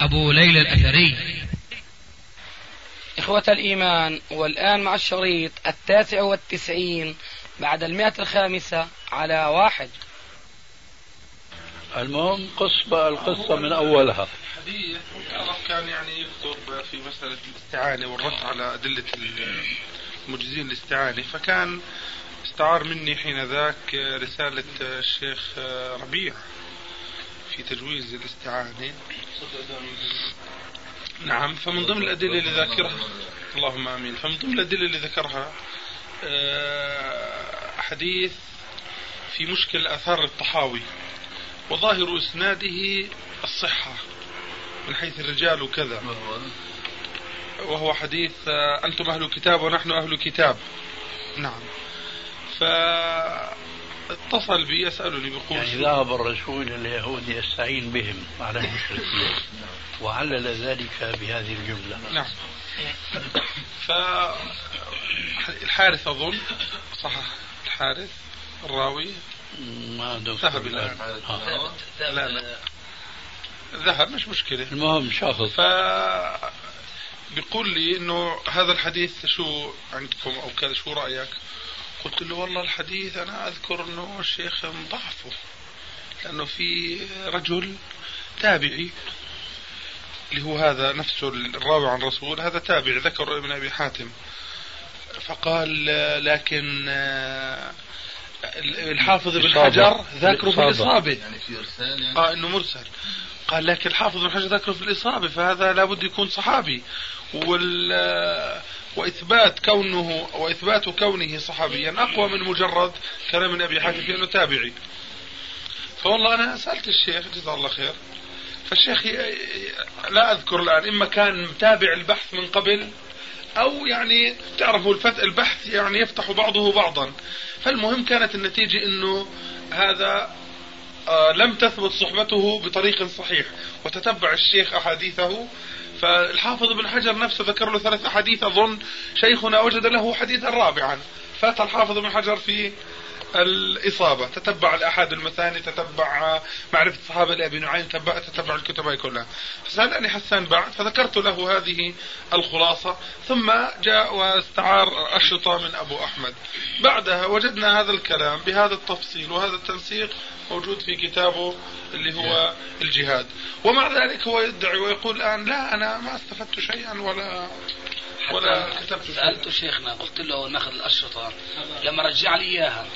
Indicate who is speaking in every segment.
Speaker 1: أبو ليلى الأثري. إخوة الإيمان والآن مع الشريط التاسع والتسعين بعد المئة الخامسة على واحد.
Speaker 2: المهم قص بقى القصة من أولها.
Speaker 3: حديث كان يعني يكتب في مسألة الاستعانة والرد على أدلة المجزين الاستعانة. فكان استعار مني حين ذاك رسالة الشيخ ربيع. في تجويز الاستعانة. نعم فمن ضمن الأدلة اللي ذاكرها اللهم آمين. فمن ضمن الأدلة اللي ذكرها آه، حديث في مشكل آثار الطحاوي. وظاهر إسناده الصحة من حيث الرجال وكذا. وهو حديث آه، أنتم أهل كتاب ونحن أهل كتاب. نعم. ف اتصل بي يسألني بيقول
Speaker 2: يعني ذهب الرسول إلى اليهود يستعين بهم على المشركين وعلل ذلك بهذه الجملة.
Speaker 3: نعم. فالحارث أظن صح الحارث الراوي.
Speaker 2: ما
Speaker 3: ذهب الآن. آه. لا لا. ذهب مش مشكلة.
Speaker 2: المهم شخص
Speaker 3: ف بيقول لي إنه هذا الحديث شو عندكم أو كذا شو رأيك؟ قلت له والله الحديث أنا أذكر أنه الشيخ مضعفه لأنه في رجل تابعي اللي هو هذا نفسه الراوي عن الرسول هذا تابع ذكر ابن أبي حاتم. فقال لكن آه، الحافظ ابن حجر ذاكره في الإصابة يعني في إرسال يعني. آه إنه مرسل. قال لكن الحافظ ابن حجر ذاكره في الإصابة فهذا لابد يكون صحابي. وال وإثبات كونه وإثبات كونه صحابيا. أقوى من مجرد كلام أبي حاتم أنه تابعي. فوالله أنا سألت الشيخ جزاه الله خير. فالشيخ لا أذكر الآن إما كان متابع البحث من قبل أو يعني تعرفوا البحث يعني يفتح بعضه بعضا. فالمهم كانت النتيجة أنه هذا آه لم تثبت صحبته بطريق صحيح. وتتبع الشيخ أحاديثه فالحافظ ابن حجر نفسه ذكر له ثلاث أحاديث أظن شيخنا وجد له حديثا رابعا. فات الحافظ ابن حجر في الإصابة. تتبع الأحاد المثاني تتبع معرفة الصحابة لأبي نعيم تتبع, تتبع الكتب كلها. فسألني حسان بعد فذكرت له هذه الخلاصة ثم جاء واستعار الشطا من أبو أحمد. بعدها وجدنا هذا الكلام بهذا التفصيل وهذا التنسيق موجود في كتابه اللي هو الجهاد. ومع ذلك هو يدعي ويقول الآن لا أنا ما استفدت شيئا ولا ولا كتبت
Speaker 1: سألت شيخنا قلت له ناخذ الأشرطة لما رجع لي إياها.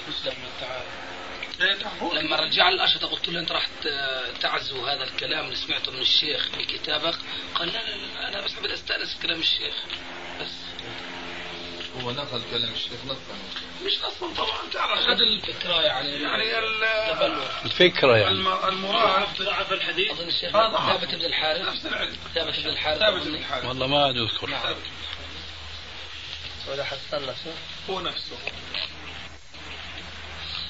Speaker 1: إيه، نعم، لما رجع لي الأشرطة قلت له أنت راح تعزو هذا الكلام اللي سمعته من الشيخ في كتابك؟ قال لا, لا, لا أنا بس بدي أستأنس كلام الشيخ. بس.
Speaker 4: هو نقل كلام الشيخ نصا
Speaker 1: مش نصا طبعا تعرف خذ الفكرة يعني.
Speaker 3: يعني
Speaker 2: الفكرة يعني.
Speaker 3: المراد
Speaker 1: ضعف الحديث. أظن الشيخ ثابت بن الحارث. ثابت بن الحارث
Speaker 3: ثابت بن الحارث.
Speaker 2: والله ما اذكر
Speaker 1: نعم. ولا حسن نفسه.
Speaker 3: هو نفسه.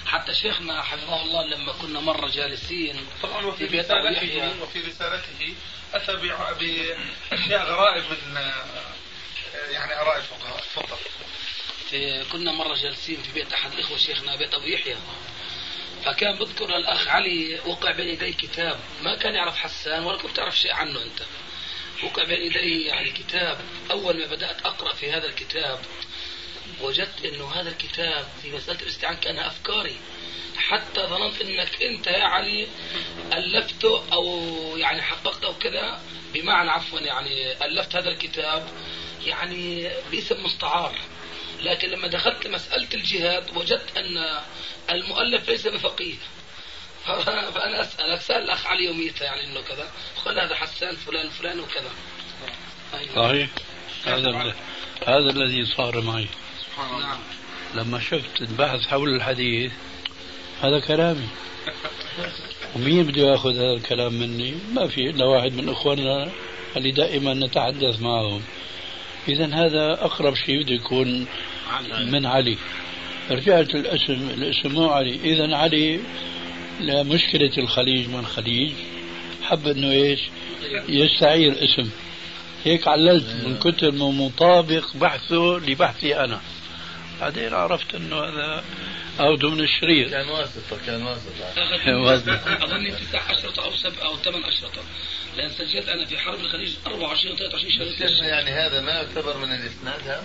Speaker 1: حتى شيخنا حفظه الله لما كنا مرة جالسين
Speaker 3: طبعا وفي في رسالته وفي رسالته أتى بأشياء غرائب من يعني آراء الفقهاء تفضل
Speaker 1: في كنا مرة جالسين في بيت أحد الإخوة شيخنا بيت أبو يحيى. فكان بذكر الأخ علي وقع بين يدي كتاب ما كان يعرف حسان ولا كنت تعرف شيء عنه أنت. بين يدي يعني كتاب أول ما بدأت أقرأ في هذا الكتاب وجدت أنه هذا الكتاب في مسألة الاستعانة كان أفكاري. حتى ظننت أنك أنت يا علي ألفته أو يعني حققته كذا بمعنى عفوا يعني ألفت هذا الكتاب يعني باسم مستعار. لكن لما دخلت مسألة الجهاد وجدت أن المؤلف ليس بفقيه. فأنا أسألك سأل الأخ علي يوميتها يعني أنه كذا قال هذا حسان فلان فلان وكذا
Speaker 2: أيوة. صحيح هذا هذا الذي صار معي سبحان الله نعم. لما شفت البحث حول الحديث هذا كلامي ومين بده ياخذ هذا الكلام مني؟ ما في إلا واحد من إخواننا اللي دائما نتحدث معهم. اذا هذا أقرب شيء بده يكون من علي. رجعت الاسم الاسم مو علي، اذا علي لمشكله الخليج من خليج حب إنه إيش؟ يستعير اسم. هيك عللت من كثر ما مطابق بحثه لبحثي أنا. بعدين عرفت إنه هذا أو ضمن الشريط
Speaker 4: كان واسطة كان واسطة
Speaker 1: اظني تسع اشرطه أو سبع أو ثمان اشرطه لأن سجلت أنا في حرب الخليج 24 أو 23 شريط
Speaker 4: يعني هذا ما يعتبر من الاسناد ها؟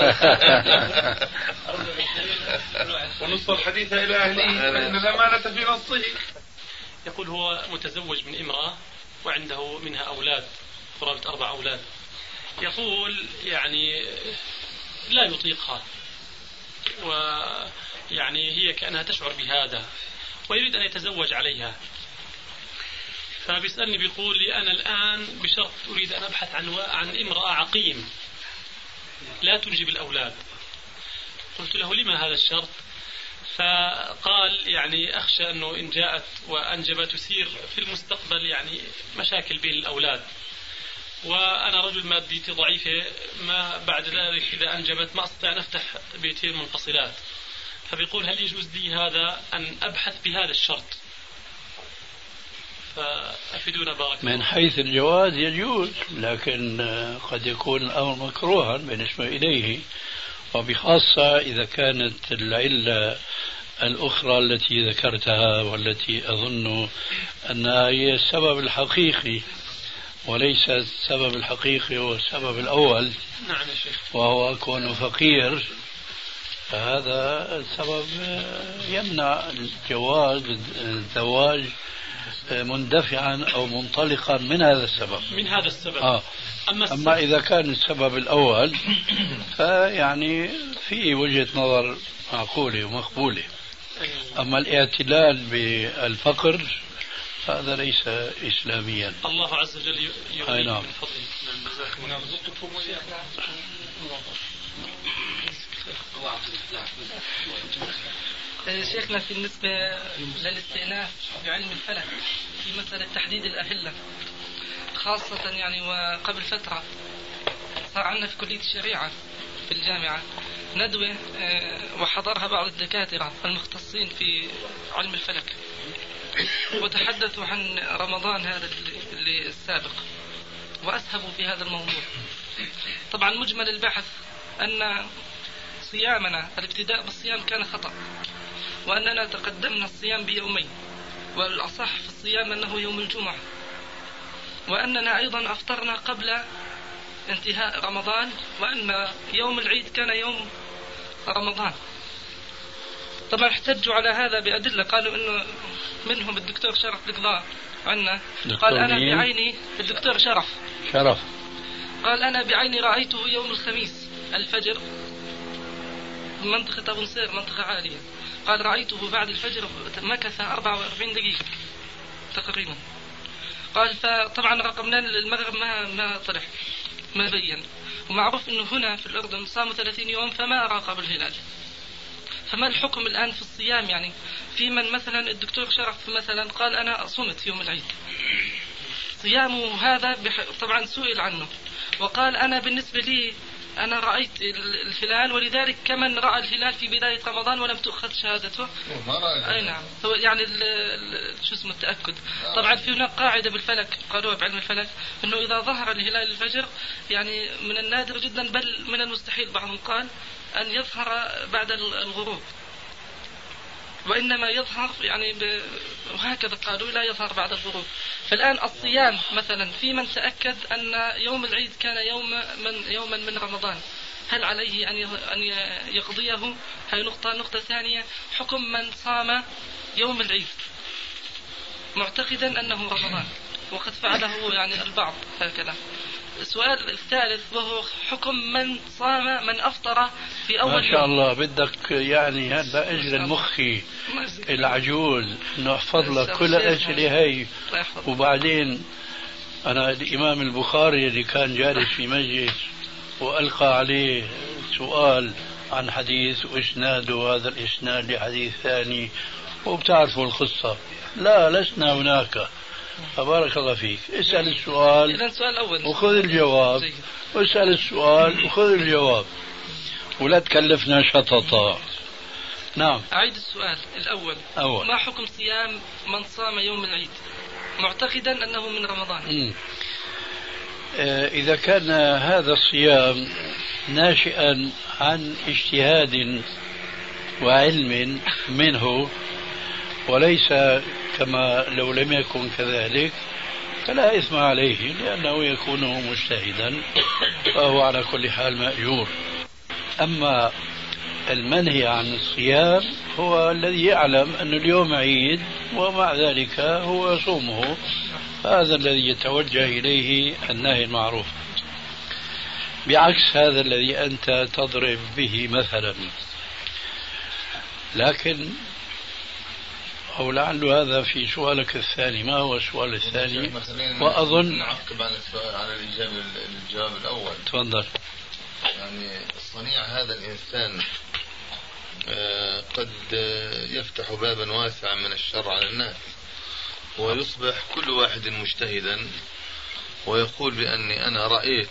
Speaker 3: ونص الحديث إلى أهله فإن الأمانة في نصه.
Speaker 5: يقول هو متزوج من امرأة وعنده منها أولاد قرابه أربع أولاد. يقول يعني لا يطيقها ويعني هي كأنها تشعر بهذا ويريد أن يتزوج عليها. فبيسألني بيقول لي أنا الآن بشرط أريد أن أبحث عن عن امرأة عقيم. لا تنجب الأولاد. قلت له لما هذا الشرط؟ فقال يعني أخشى أنه إن جاءت وأنجبت تثير في المستقبل يعني مشاكل بين الأولاد. وأنا رجل ماديتي ضعيفة ما بعد ذلك إذا أنجبت ما أستطيع أن أفتح بيتين منفصلات فبيقول هل يجوز لي هذا أن أبحث بهذا الشرط؟ فأفيدونا بارك
Speaker 2: من حيث الجواز يجوز لكن قد يكون الأمر مكروها بالنسبة إليه. وبخاصة إذا كانت العلة الأخرى التي ذكرتها والتي أظن أنها هي السبب الحقيقي وليس السبب الحقيقي هو السبب الأول
Speaker 5: نعم يا شيخ.
Speaker 2: وهو كونه فقير فهذا السبب يمنع الجواز الزواج مندفعا أو منطلقا من هذا السبب.
Speaker 5: من هذا السبب.
Speaker 2: آه. أما, أما إذا كان السبب الأول فيعني في وجهة نظر معقولة ومقبولة.
Speaker 5: أيوة.
Speaker 2: أما الاعتلال بالفقر هذا ليس إسلاميا.
Speaker 5: الله عز وجل يغني
Speaker 2: نعم.
Speaker 5: من فضله. نعم
Speaker 6: شيخنا في بالنسبة للاستئناف بعلم الفلك في مسألة تحديد الأهلة خاصة يعني وقبل فترة صار عندنا في كلية الشريعة في الجامعة ندوة آه، وحضرها بعض الدكاترة المختصين في علم الفلك. وتحدثوا عن رمضان هذا اللي السابق وأسهبوا في هذا الموضوع. طبعا مجمل البحث أن صيامنا الابتداء بالصيام كان خطأ. وأننا تقدمنا الصيام بيومين والأصح في الصيام أنه يوم الجمعة. وأننا أيضا أفطرنا قبل انتهاء رمضان وأن يوم العيد كان يوم رمضان. طبعا احتجوا على هذا بأدلة قالوا أنه منهم الدكتور شرف القضاء عنا. قال أنا؟ بعيني الدكتور شرف.
Speaker 2: شرف.
Speaker 6: قال أنا بعيني رأيته يوم الخميس الفجر منطقة أبو نصير منطقة عالية. قال رأيته بعد الفجر مكث 44 دقيقة تقريبا. قال فطبعا رقمنا المغرب ما ما طلع ما بين. ومعروف إنه هنا في الأردن صاموا 30 يوم فما راقب الهلال. فما الحكم الآن في الصيام يعني؟ في من مثلا الدكتور شرف مثلا قال أنا صمت يوم العيد. صيامه هذا. طبعا سئل عنه. وقال أنا بالنسبة لي أنا رأيت الهلال ولذلك كمن رأى الهلال في بداية رمضان ولم تؤخذ شهادته.
Speaker 4: ما رأى
Speaker 6: أي نعم. هو يعني شو اسمه التأكد. طبعا في هناك قاعدة بالفلك قالوها بعلم الفلك أنه إذا ظهر الهلال الفجر يعني من النادر جدا بل من المستحيل بعضهم قال أن يظهر بعد ال- الغروب. وإنما يظهر يعني ب... وهكذا قالوا لا يظهر بعد الغروب. فالآن الصيام مثلا في من تأكد أن يوم العيد كان يوم من يوما من رمضان. هل عليه أن أن يقضيه؟ هذه نقطة نقطة ثانية حكم من صام يوم العيد معتقدا أنه رمضان وقد فعله يعني البعض هكذا. السؤال الثالث وهو حكم من صام من أفطر في أول
Speaker 2: ما شاء. الله بدك يعني هذا أجل المخي العجوز إنه أحفظ لك كل الاسئله هي. وبعدين أنا الإمام البخاري اللي كان جالس في مجلس وألقى عليه سؤال عن حديث واسناده هذا الإسناد لحديث ثاني وبتعرفوا القصة. لا لسنا هناك. فبارك الله فيك. اسأل السؤال
Speaker 6: إذا السؤال الأول.
Speaker 2: وخذ الجواب.
Speaker 6: جيد.
Speaker 2: واسأل السؤال وخذ الجواب. ولا تكلفنا شططا. نعم.
Speaker 6: أعيد السؤال الأول.
Speaker 2: أول.
Speaker 6: ما حكم صيام من صام يوم العيد؟ معتقدا أنه من رمضان.
Speaker 2: مم. آه، إذا كان هذا الصيام ناشئا عن اجتهاد وعلم منه وليس كما لو لم يكن كذلك فلا إثم عليه لأنه يكون مجتهدا فهو على كل حال مأجور. أما المنهي عن الصيام هو الذي يعلم أن اليوم عيد ومع ذلك هو يصومه هذا الذي يتوجه إليه النهي المعروف. بعكس هذا الذي أنت تضرب به مثلا. لكن أو لعل هذا في سؤالك الثاني ما هو السؤال الثاني؟ وأظن
Speaker 4: نعقب على على الإجابة الجواب الأول.
Speaker 2: تفضل.
Speaker 4: يعني صنيع هذا الإنسان آه، قد يفتح بابا واسعا من الشر على الناس ويصبح كل واحد مجتهدا ويقول بأني أنا رأيت.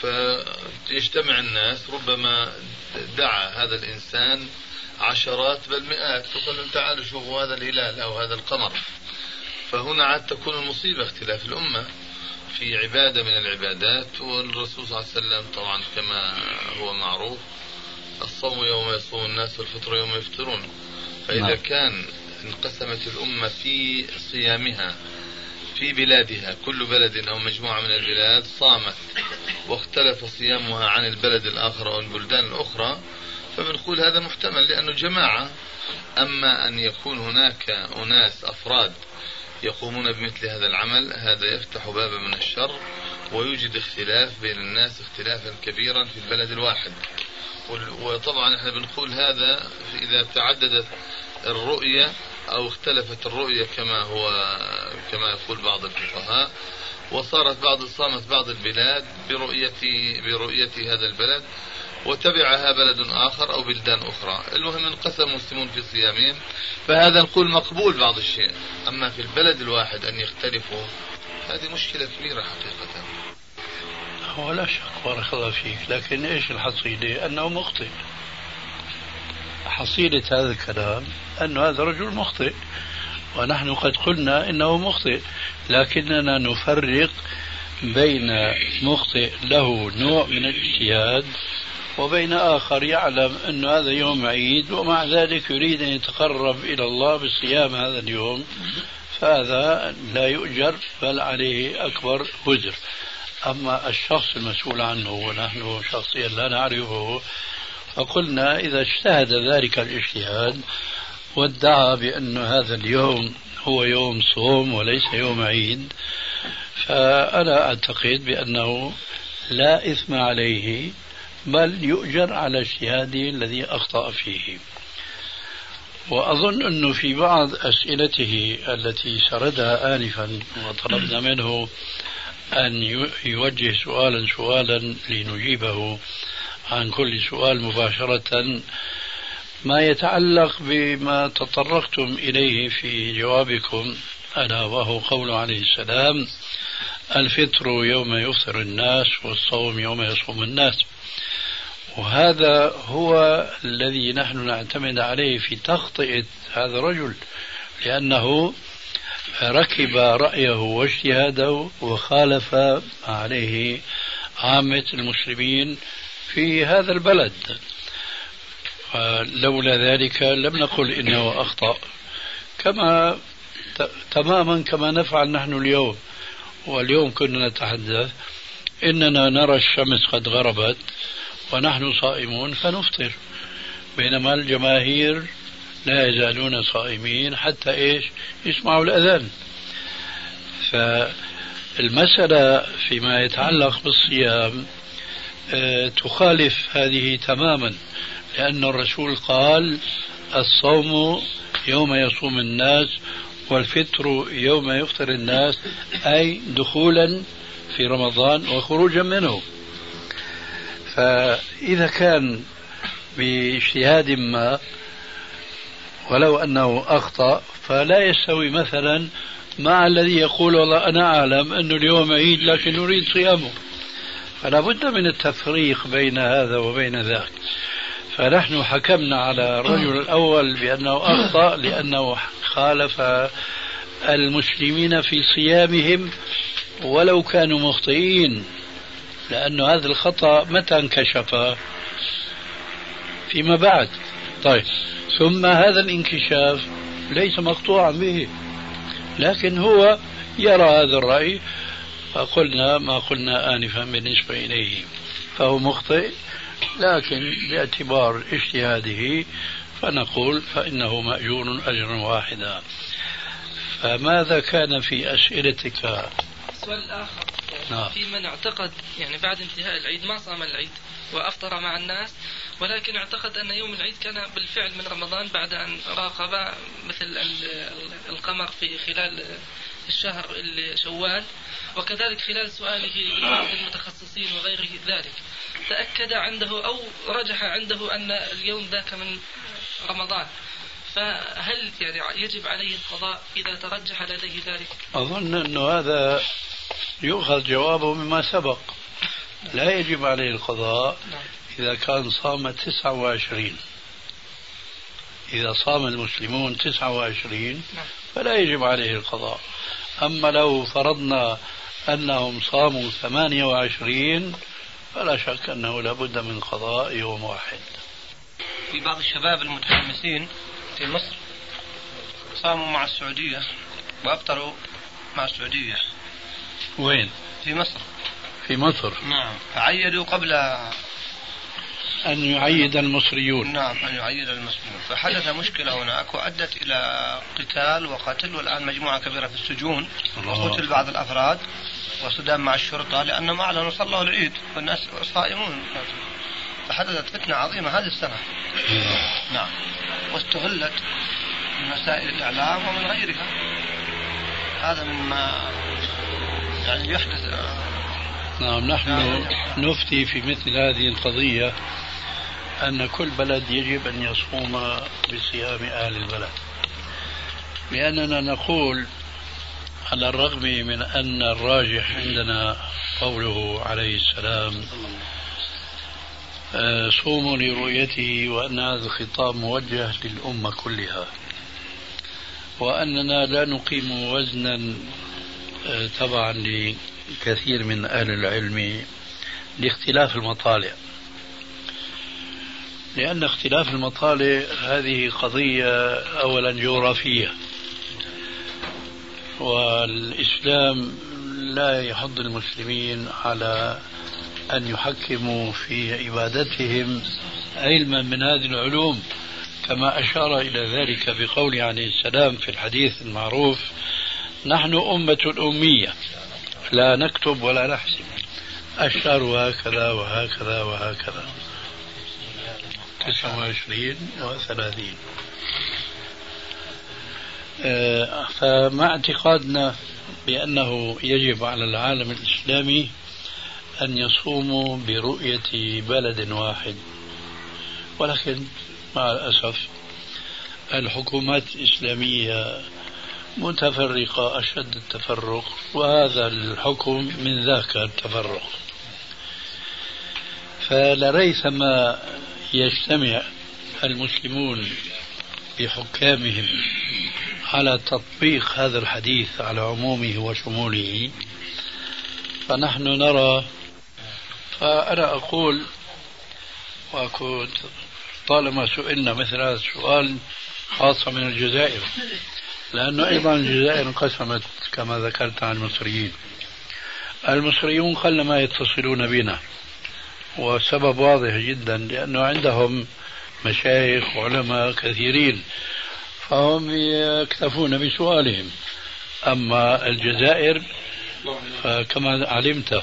Speaker 4: فيجتمع الناس ربما دعا هذا الإنسان عشرات بل مئات. وقال لهم تعالوا شوفوا هذا الهلال أو هذا القمر. فهنا عاد تكون المصيبة اختلاف الأمة في عبادة من العبادات. والرسول صلى الله عليه وسلم طبعا كما هو معروف الصوم يوم يصوم الناس والفطر يوم يفطرون. فإذا
Speaker 2: نعم.
Speaker 4: كان انقسمت الأمة في صيامها في بلادها كل بلد أو مجموعة من البلاد صامت واختلف صيامها عن البلد الآخر أو البلدان الأخرى فبنقول هذا محتمل لأنه جماعة أما أن يكون هناك أناس أفراد يقومون بمثل هذا العمل هذا يفتح بابا من الشر ويوجد اختلاف بين الناس اختلافا كبيرا في البلد الواحد. وطبعا إحنا بنقول هذا إذا تعددت الرؤية أو اختلفت الرؤية كما هو كما يقول بعض الفقهاء وصارت بعض صامت بعض البلاد برؤية برؤية هذا البلد. وتبعها بلد آخر أو بلدان أخرى. المهم انقسم المسلمون في صيامهم فهذا نقول مقبول بعض الشيء. أما في البلد الواحد أن يختلفوا هذه مشكلة كبيرة حقيقة.
Speaker 2: هو لا شك بارك الله فيك. لكن إيش الحصيلة؟ أنه مخطئ. حصيلة هذا الكلام أن هذا رجل مخطئ. ونحن قد قلنا إنه مخطئ. لكننا نفرق بين مخطئ له نوع من الاجتهاد وبين آخر يعلم أن هذا يوم عيد ومع ذلك يريد أن يتقرب إلى الله بصيام هذا اليوم. فهذا لا يؤجر بل عليه أكبر وزر. أما الشخص المسؤول عنه ونحن شخصيا لا نعرفه فقلنا إذا اجتهد ذلك الاجتهاد وادعى بأن هذا اليوم هو يوم صوم وليس يوم عيد فأنا أعتقد بأنه لا إثم عليه بل يؤجر على اجتهاده الذي أخطأ فيه. وأظن أنه في بعض أسئلته التي سردها آنفا وطلبنا منه أن يوجه سؤالا سؤالا لنجيبه عن كل سؤال مباشرة. ما يتعلق بما تطرقتم إليه في جوابكم ألا وهو قول عليه السلام الفطر يوم يفطر الناس والصوم يوم يصوم الناس. وهذا هو الذي نحن نعتمد عليه في تخطئة هذا الرجل لأنه ركب رأيه واجتهاده وخالف عليه عامة المسلمين في هذا البلد. لولا ذلك لم نقل إنه أخطأ. كما تماما كما نفعل نحن اليوم واليوم كنا نتحدث إننا نرى الشمس قد غربت. ونحن صائمون فنفطر بينما الجماهير لا يزالون صائمين حتى إيش؟ يسمعوا الأذان. فالمسألة فيما يتعلق بالصيام أه تخالف هذه تماما لأن الرسول قال الصوم يوم يصوم الناس والفطر يوم يفطر الناس أي دخولا في رمضان وخروجا منه فإذا كان باجتهاد ما ولو أنه أخطأ فلا يستوي مثلا مع الذي يقول والله أنا أعلم أنه اليوم عيد لكن أريد صيامه. فلا بد من التفريق بين هذا وبين ذاك. فنحن حكمنا على الرجل الأول بأنه أخطأ لأنه خالف المسلمين في صيامهم ولو كانوا مخطئين. لأن هذا الخطأ متى انكشف؟ فيما بعد. طيب. ثم هذا الانكشاف ليس مقطوعا به لكن هو يرى هذا الرأي فقلنا ما قلنا آنفا بالنسبة إليه فهو مخطئ لكن باعتبار اجتهاده فنقول فإنه مأجور أجرا واحدا. فماذا كان في أسئلتك؟
Speaker 6: السؤال الآخر
Speaker 2: نعم.
Speaker 6: في من اعتقد يعني بعد انتهاء العيد ما صام العيد وأفطر مع الناس ولكن اعتقد أن يوم العيد كان بالفعل من رمضان بعد أن راقب مثل القمر في خلال الشهر شوال وكذلك خلال سؤاله لبعض المتخصصين وغيره ذلك تأكد عنده أو رجح عنده أن اليوم ذاك من رمضان فهل يعني يجب عليه القضاء إذا ترجح لديه ذلك؟
Speaker 2: أظن أنه هذا يؤخذ جوابه مما سبق لا يجب عليه القضاء. إذا كان صام 29 إذا صام المسلمون 29
Speaker 6: نعم.
Speaker 2: فلا يجب عليه القضاء أما لو فرضنا أنهم صاموا 28 فلا شك أنه لابد من قضاء يوم واحد
Speaker 7: في بعض الشباب المتحمسين في مصر صاموا مع السعودية وأفطروا مع السعودية
Speaker 2: وين؟
Speaker 7: في مصر.
Speaker 2: في مصر.
Speaker 7: نعم. فعيدوا قبل
Speaker 2: أن يعيد المصريون.
Speaker 7: نعم أن يعيد المسلمون فحدث مشكلة هناك وأدت إلى قتال وقتل والآن مجموعة كبيرة في السجون. وقتل بعض الأفراد. وصدام مع الشرطة لأنهم أعلنوا صلوا العيد. والناس صائمون. فحدثت فتنة عظيمة هذه السنة. نعم. واستغلت من وسائل الإعلام ومن غيرها. هذا مما يعني يحدث.
Speaker 2: نعم نحن نفتي في مثل هذه القضية أن كل بلد يجب أن يصوم بصيام أهل البلد. لأننا نقول على الرغم من أن الراجح عندنا قوله عليه السلام آه، صوموا لرؤيته وأن هذا الخطاب موجه للأمة كلها. وأننا لا نقيم وزنا آه، تبعا لكثير من أهل العلم لاختلاف المطالع. لأن اختلاف المطالع هذه قضية أولا جغرافية. والإسلام لا يحض المسلمين على أن يحكموا في عبادتهم علما من هذه العلوم. كما أشار إلى ذلك بقول عليه السلام في الحديث المعروف نحن أمة أمية لا نكتب ولا نحسب الشهر هكذا وهكذا وهكذا. تسعة وعشرين وثلاثين. آه، فمع اعتقادنا بأنه يجب على العالم الإسلامي أن يصوموا برؤية بلد واحد ولكن مع الأسف الحكومات الإسلامية متفرقة أشد التفرق وهذا الحكم من ذاك التفرق. فلريثما يجتمع المسلمون بحكامهم على تطبيق هذا الحديث على عمومه وشموله فنحن نرى فأنا أقول وكنت طالما سئلنا مثل هذا السؤال خاصة من الجزائر. لأنه أيضا الجزائر انقسمت كما ذكرت عن المصريين. المصريون قلما يتصلون بنا والسبب واضح جدا لأنه عندهم مشايخ وعلماء كثيرين فهم يكتفون بسؤالهم. أما الجزائر فكما علمت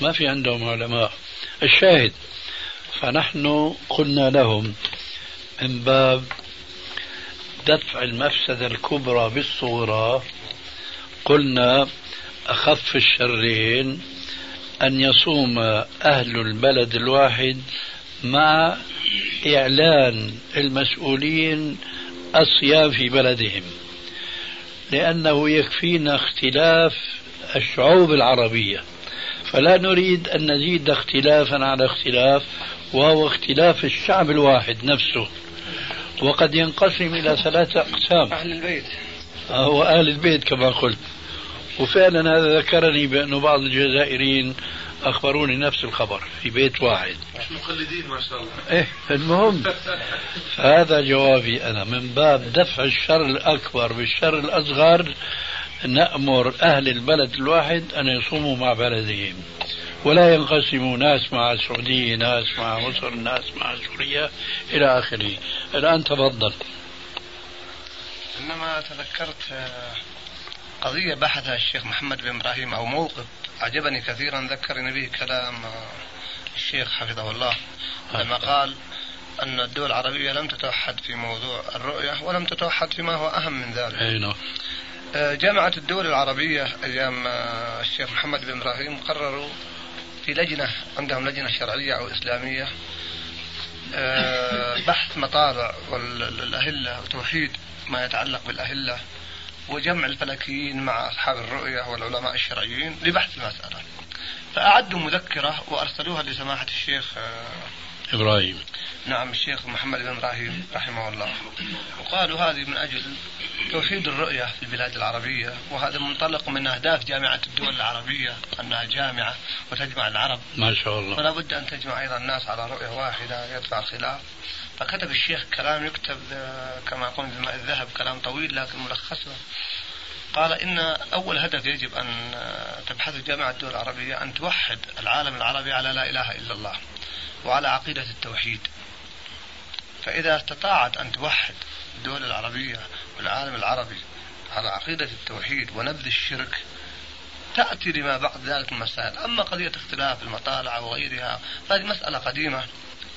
Speaker 2: ما في عندهم علماء. الشاهد فنحن قلنا لهم من باب دفع المفسدة الكبرى بالصغرى قلنا أخف الشرين أن يصوم أهل البلد الواحد مع إعلان المسؤولين الصيام في بلدهم. لأنه يكفينا اختلاف الشعوب العربية. فلا نريد أن نزيد اختلافا على اختلاف وهو اختلاف الشعب الواحد نفسه. وقد ينقسم إلى ثلاثة أقسام.
Speaker 7: أهل البيت.
Speaker 2: هو أهل البيت كما قلت. وفعلا هذا ذكرني بأن بعض الجزائريين أخبروني نفس الخبر في بيت واحد.
Speaker 3: مقلدين ما شاء الله.
Speaker 2: إيه المهم. هذا جوابي أنا. من باب دفع الشر الأكبر بالشر الأصغر نأمر أهل البلد الواحد أن يصوموا مع بلدهم. ولا ينقسموا ناس مع السعودية ناس مع مصر ناس مع سوريا إلى آخره. الآن تفضل.
Speaker 7: إنما تذكرت آه، قضية بحثها الشيخ محمد بن إبراهيم أو موقف أعجبني كثيرا ذكرني به كلام آه، الشيخ حفظه الله لما قال أن الدول العربية لم تتوحد في موضوع الرؤية ولم تتوحد فيما هو أهم من ذلك.
Speaker 2: أي نعم.
Speaker 7: آه، جامعة الدول العربية أيام الشيخ محمد بن إبراهيم قرروا في لجنة عندهم لجنة شرعية أو إسلامية آه، بحث مطالع والأهلة وتوحيد ما يتعلق بالأهلة وجمع الفلكيين مع أصحاب الرؤية والعلماء الشرعيين لبحث المسألة. فأعدوا مذكرة وأرسلوها لسماحة الشيخ آه،
Speaker 2: إبراهيم.
Speaker 7: نعم الشيخ محمد بن إبراهيم رحمه الله. وقالوا هذه من أجل توحيد الرؤية في البلاد العربية وهذا منطلق من أهداف جامعة الدول العربية أنها جامعة وتجمع العرب.
Speaker 2: ما شاء الله.
Speaker 7: فلا بد أن تجمع أيضا الناس على رؤية واحدة يدفع الخلاف فكتب الشيخ كلام يكتب آه، كما يقول بماء الذهب كلام طويل لكن ملخصه قال إن أول هدف يجب أن آه، تبحثه جامعة الدول العربية أن توحد العالم العربي على لا إله إلا الله. وعلى عقيدة التوحيد. فإذا استطاعت أن توحد الدول العربية والعالم العربي على عقيدة التوحيد ونبذ الشرك تأتي لما بعد ذلك من مسائل. أما قضية اختلاف المطالع وغيرها فهذه مسألة قديمة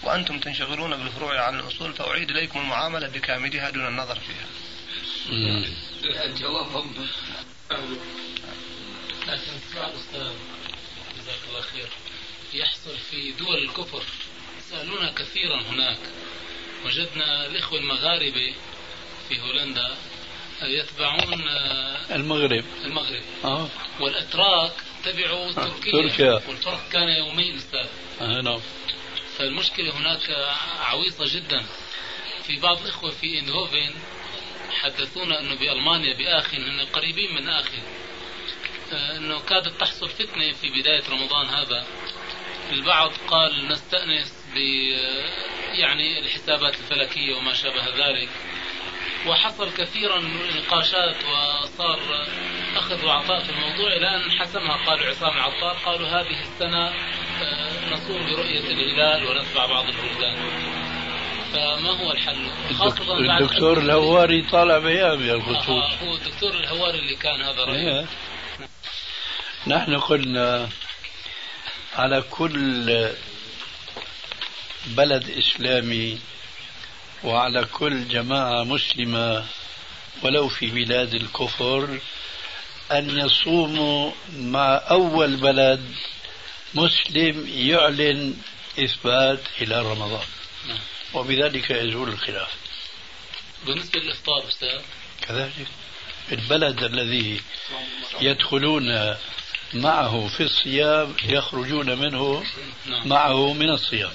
Speaker 7: وأنتم تنشغلون بالفروع عن الأصول فأعيد إليكم المعاملة بكاملها دون النظر فيها.
Speaker 1: جوابهم
Speaker 8: لكن سؤال أستاذ جزاك الله خير يحصل في دول الكفر. يسألونا كثيرا هناك. وجدنا الإخوة المغاربة في هولندا يتبعون آه،
Speaker 2: المغرب.
Speaker 8: المغرب.
Speaker 2: آه.
Speaker 8: والأتراك تبعوا تركيا.
Speaker 2: تركيا.
Speaker 8: والفرق كان يومين أستاذ.
Speaker 2: آه نعم.
Speaker 8: فالمشكلة هناك عويصة جدا. في بعض الإخوة في إندهوفن حدثونا أنه بألمانيا بآخن هن قريبين من آخن آه، أنه كادت تحصل فتنة في بداية رمضان هذا. البعض قال نستأنس ب يعني الحسابات الفلكية وما شابه ذلك. وحصل كثيرا من النقاشات وصار أخذ وعطاء في الموضوع. إلى أن حسمها قالوا عصام العطار قالوا هذه السنة آه، نصوم برؤية الهلال ونتبع بعض البلدان فما هو الحل؟ خاصة
Speaker 2: الدكتور الهواري طالع بيان
Speaker 8: آه،
Speaker 2: بالخصوص
Speaker 8: هو الدكتور الهواري اللي كان هذا رأيه
Speaker 2: إيه. نحن قلنا على كل بلد إسلامي وعلى كل جماعة مسلمة ولو في بلاد الكفر أن يصوموا مع أول بلد مسلم يعلن إثبات هلال رمضان. وبذلك يزول الخلاف.
Speaker 8: بالنسبة للإفطار أستاذ؟
Speaker 2: كذلك. البلد الذي يدخلون معه في الصيام يخرجون منه معه من الصيام.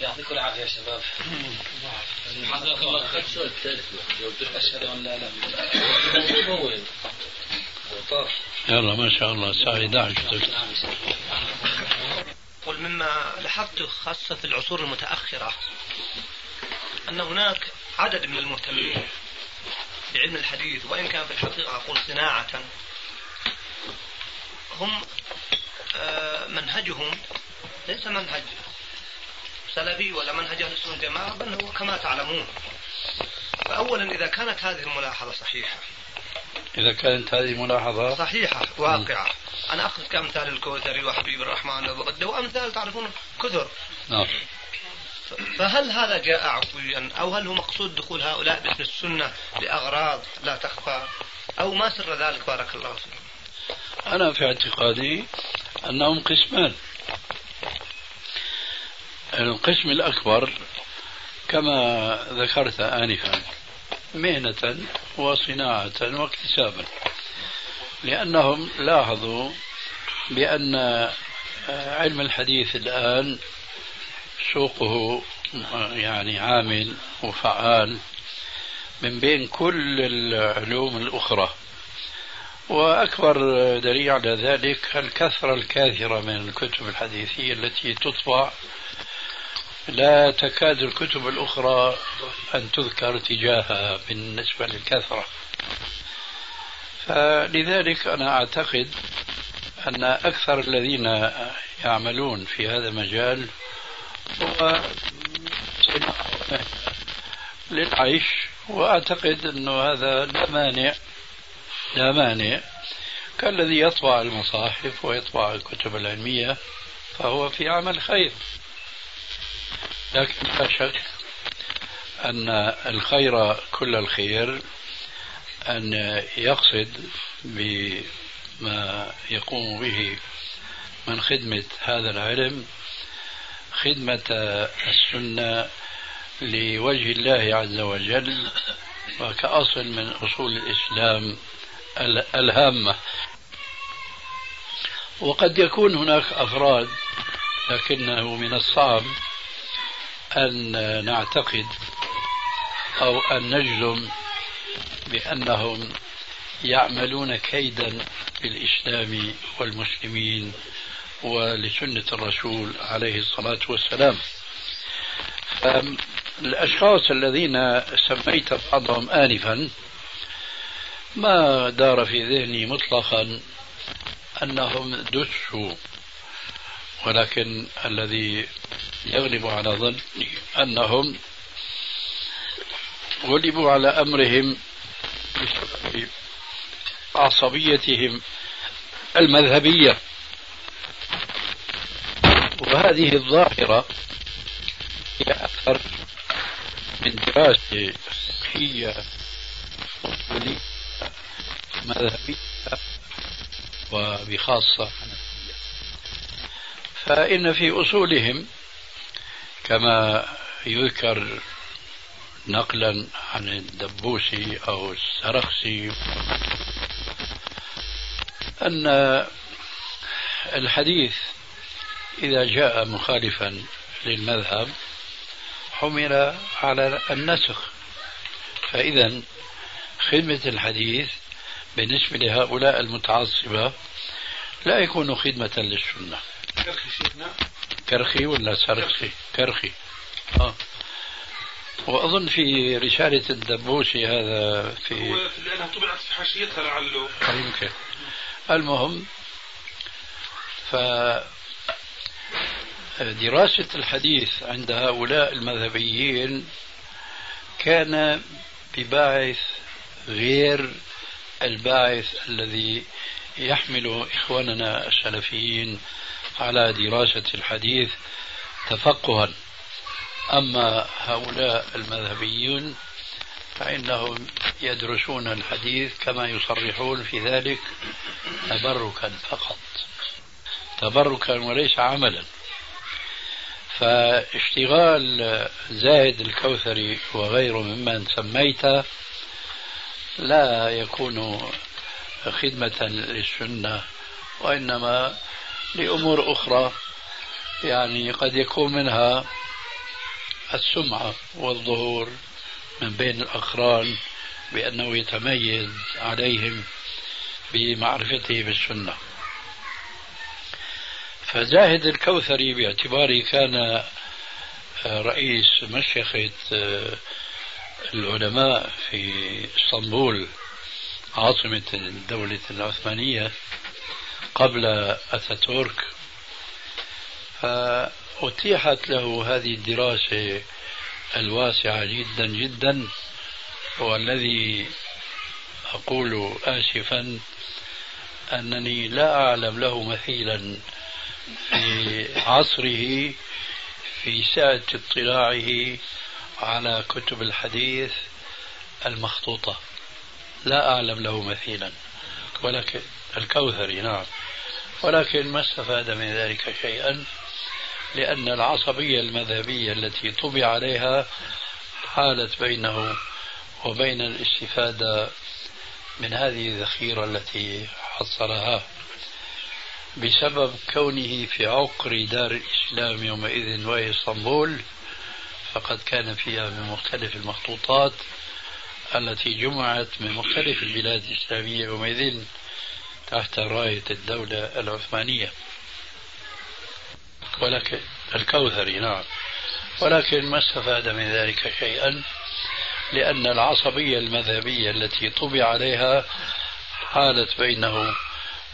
Speaker 1: يعطيكم العافية يا شباب.
Speaker 8: خير.
Speaker 1: أشهد أن لا إله إلا الله. هو طار
Speaker 2: يلا ما شاء الله. الساعة 11 تك-
Speaker 7: قل مما لاحظته خاصة في العصور المتأخرة أن هناك عدد من المهتمين بعلم الحديث وإن كان في الحقيقة أقول صناعة هم آه، منهجهم ليس منهج سلفي ولا منهج أهل السنة والجماعة بل هو كما تعلمون. فأولا إذا كانت هذه الملاحظة صحيحة.
Speaker 2: إذا كانت هذه ملاحظة؟
Speaker 7: صحيحة واقعة. أنا أخذ كأمثال الكوثري وحبيب الرحمن وبغدة وأمثال تعرفون كثر.
Speaker 2: نعم.
Speaker 7: فهل هذا جاء عفويا؟ أو هل هو مقصود دخول هؤلاء باسم السنة لأغراض لا تخفى؟ أو ما سر ذلك؟ بارك الله فيكم.
Speaker 2: أنا في اعتقادي أنهم قسمان. القسم الأكبر كما ذكرت آنفا مهنة وصناعة واكتسابا. لأنهم لاحظوا بأن علم الحديث الآن سوقه يعني عامل وفعال من بين كل العلوم الأخرى. وأكبر دليل على ذلك الكثرة الكاثرة من الكتب الحديثية التي تطبع. لا تكاد الكتب الأخرى أن تذكر تجاهها بالنسبة للكثرة. فلذلك أنا أعتقد أن أكثر الذين يعملون في هذا المجال هو للعيش وأعتقد أنه هذا لا مانع لا مانع. كالذي يطبع المصاحف ويطبع الكتب العلمية فهو في عمل خير. لكن لا شك أن الخير كل الخير أن يقصد بما يقوم به من خدمة هذا العلم خدمة السنة لوجه الله عز وجل وكأصل من أصول الإسلام الهامة وقد يكون هناك أفراد لكنه من الصعب أن نعتقد أو أن نجزم بأنهم يعملون كيدا للإسلام والمسلمين ولسنة الرسول عليه الصلاة والسلام. الأشخاص الذين سميت بعضهم آنفا ما دار في ذهني مطلقا أنهم دسوا ولكن الذي يغلب على ظني أنهم غلبوا على أمرهم بسبب عصبيتهم المذهبية. وهذه الظاهرة هي أكثر من دراسة هي مذهبية وبخاصة فإن في أصولهم كما يذكر نقلا عن الدبوسي أو السرخسي أن الحديث إذا جاء مخالفا للمذهب حمل على النسخ. فإذا خدمة الحديث بالنسبة لهؤلاء المتعصبة لا يكون خدمة للسنة. كرخي شيخنا. كرخي ولا سرخي؟ كرخي. آه. وأظن في رسالة الدبوسي هذا في
Speaker 3: لأنها طبعت في حاشيتها لعله.
Speaker 2: يمكن. المهم ف دراسة الحديث عند هؤلاء المذهبيين كان بباعث غير الباعث الذي يحمل إخواننا السلفيين على دراسة الحديث تفقها. أما هؤلاء المذهبيون فإنهم يدرسون الحديث كما يصرحون في ذلك تبركا فقط. تبركا وليس عملا. فاشتغال زاهد الكوثري وغيره ممن سميته لا يكون خدمة للسنة وإنما لأمور أخرى. يعني قد يكون منها السمعة والظهور من بين الأقران بأنه يتميز عليهم بمعرفته بالسنة. فزاهد الكوثري باعتباره كان رئيس مشيخة العلماء في اسطنبول عاصمة الدولة العثمانية قبل أتاتورك. فأتيحت له هذه الدراسة الواسعة جدا جدا والذي أقول آسفا أنني لا أعلم له مثيلا في عصره في سعة اطلاعه على كتب الحديث المخطوطة. لا أعلم له مثيلا. ولكن الكوثري نعم. ولكن ما استفاد من ذلك شيئا لأن العصبية المذهبية التي طبع عليها حالت بينه وبين الاستفادة من هذه الذخيرة التي حصلها بسبب كونه في عقر دار الإسلام يومئذ وهي إسطنبول. فقد كان فيها من مختلف المخطوطات التي جمعت من مختلف البلاد الإسلامية يومئذ تحت راية الدولة العثمانية. ولكن الكوثري نعم. ولكن ما استفاد من ذلك شيئا لأن العصبية المذهبية التي طبع عليها حالت بينه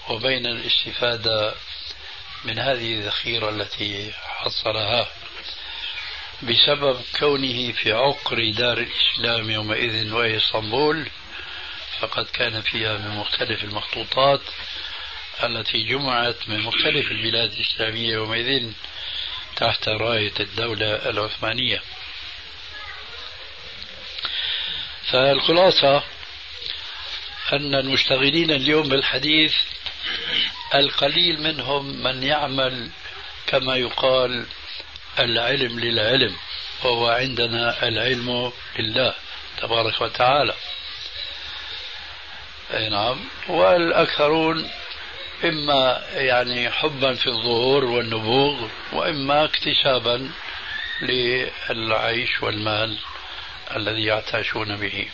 Speaker 2: وبين الاستفادة من هذه الذخيرة التي حصلها. بسبب كونه في عقر دار الإسلام يومئذ وهي إسطنبول فقد كان فيها من مختلف المخطوطات التي جمعت من مختلف البلاد الإسلامية يومئذ تحت راية الدولة العثمانية. فالخلاصة أن المشتغلين اليوم بالحديث القليل منهم من يعمل كما يقال العلم للعلم وهو عندنا العلم لله تبارك وتعالى. أي نعم. والأكثرون إما يعني حبا في الظهور والنبوغ وإما اكتسابا للعيش والمال الذي يعتاشون به.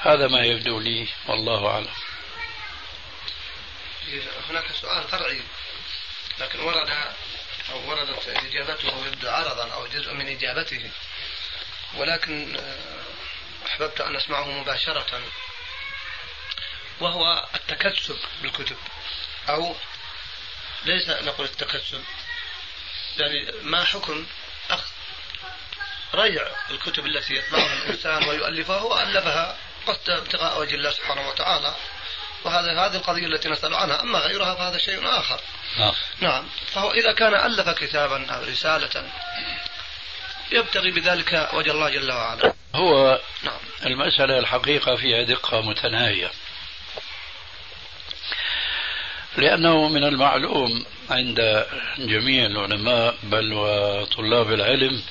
Speaker 2: هذا ما يبدو لي والله أعلم.
Speaker 7: هناك سؤال فرعي لكن ورد أو وردت إجابته يبدو عرضا أو جزء من إجابته. ولكن آه، أحببت أن أسمعه مباشرة. وهو التكسب بالكتب. أو ليس نقول التكسب. يعني ما حكم أخذ ريع الكتب التي يطبعها الإنسان ويؤلفها وألفها قصد ابتغاء وجه الله سبحانه وتعالى. وهذا هذه القضية التي نسأل عنها أما غيرها فهذا شيء آخر.
Speaker 2: نعم.
Speaker 7: نعم. فهو إذا كان ألف كتابا أو رسالة يبتغي بذلك وجه الله جل وعلا.
Speaker 2: هو
Speaker 7: نعم.
Speaker 2: المسألة الحقيقة فيها دقة متناهية. لأنه من المعلوم عند جميع العلماء بل وطلاب العلم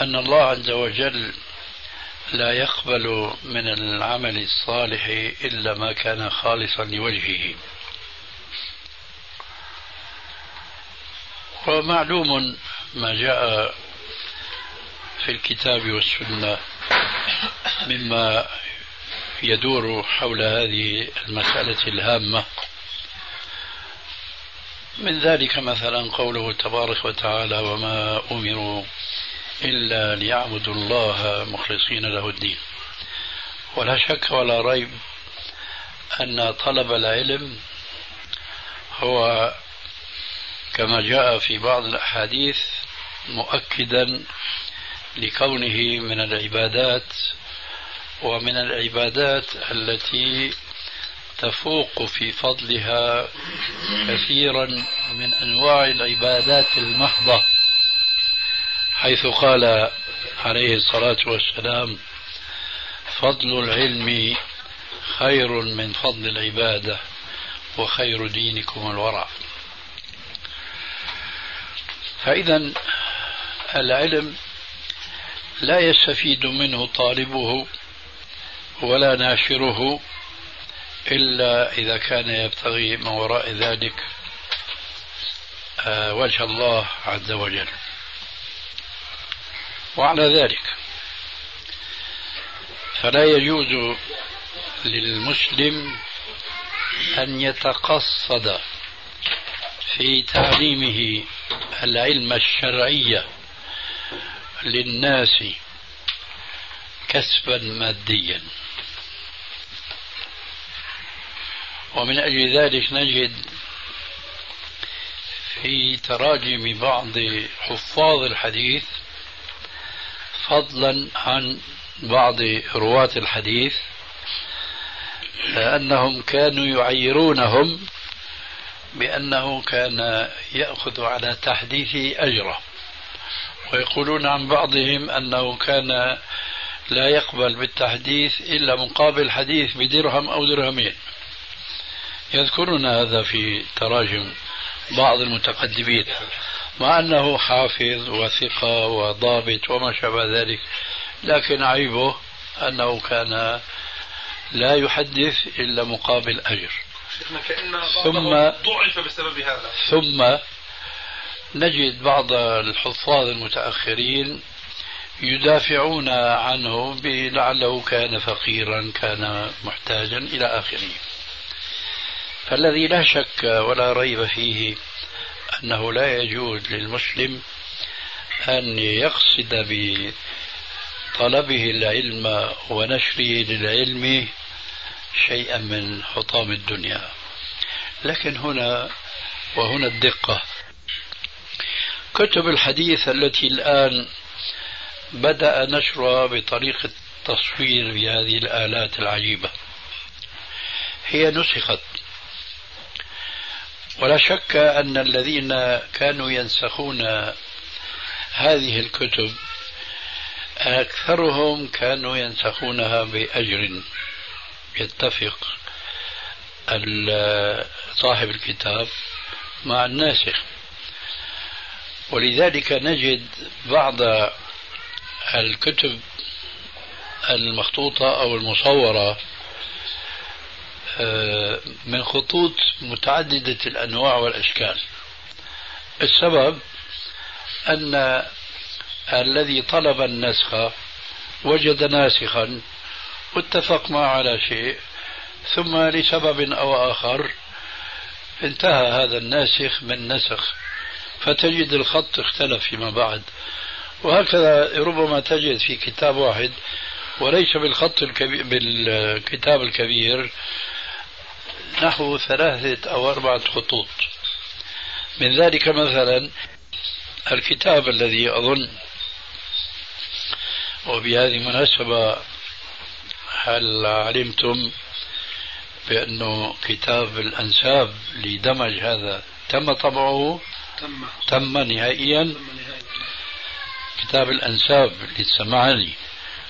Speaker 2: أن الله عز وجل لا يقبل من العمل الصالح إلا ما كان خالصا لوجهه. ومعلوم ما جاء في الكتاب والسنة مما يدور حول هذه المسألة الهامة. من ذلك مثلا قوله تبارك وتعالى وما أمروا إلا ليعبدوا الله مخلصين له الدين. ولا شك ولا ريب أن طلب العلم هو كما جاء في بعض الأحاديث مؤكدا لكونه من العبادات ومن العبادات التي تفوق في فضلها كثيرا من أنواع العبادات المحضة. حيث قال عليه الصلاة والسلام فضل العلم خير من فضل العبادة وخير دينكم الورع. فإذا العلم لا يستفيد منه طالبه ولا ناشره إلا إذا كان يبتغي من وراء ذلك آه، وجه الله عز وجل. وعلى ذلك. فلا يجوز للمسلم أن يتقصد في تعليمه العلم الشرعي للناس كسبا ماديا. ومن أجل ذلك نجد في تراجم بعض حفاظ الحديث فضلا عن بعض رواة الحديث أنهم كانوا يعيرونهم بأنه كان يأخذ على تحديثه أجره ويقولون عن بعضهم أنه كان لا يقبل بالتحديث إلا مقابل حديث بدرهم أو درهمين. يذكرون هذا في تراجم بعض المتقدمين. مع أنه حافظ وثقة وضابط وما شابه ذلك لكن عيبه أنه كان لا يحدث إلا مقابل أجر.
Speaker 3: ثم ضعف بسبب هذا.
Speaker 2: ثم نجد بعض الحفاظ المتأخرين يدافعون عنه بلعله كان فقيرا كان محتاجا إلى آخره فالذي لا شك ولا ريب فيه أنه لا يجوز للمسلم أن يقصد بطلبه العلم ونشره للعلم شيئا من حطام الدنيا. لكن هنا وهنا الدقة. كتب الحديث التي الآن بدأ نشرها بطريقة تصوير بهذه الآلات العجيبة. هي نسخت. ولا شك أن الذين كانوا ينسخون هذه الكتب أكثرهم كانوا ينسخونها بأجر يتفق صاحب الكتاب مع الناسخ. ولذلك نجد بعض الكتب المخطوطة أو المصورة من خطوط متعددة الأنواع والأشكال. السبب أن الذي طلب النسخ وجد ناسخا واتفق معه على شيء ثم لسبب أو آخر انتهى هذا الناسخ من نسخ فتجد الخط اختلف فيما بعد. وهكذا ربما تجد في كتاب واحد وليس بالخط الكبير بالكتاب الكبير نحو ثلاثة أو أربعة خطوط. من ذلك مثلا الكتاب الذي أظن وبهذه المناسبة هل علمتم بأنه كتاب الأنساب لدمج هذا تم طبعه؟ تم. تم نهائيا. كتاب الأنساب للسمعاني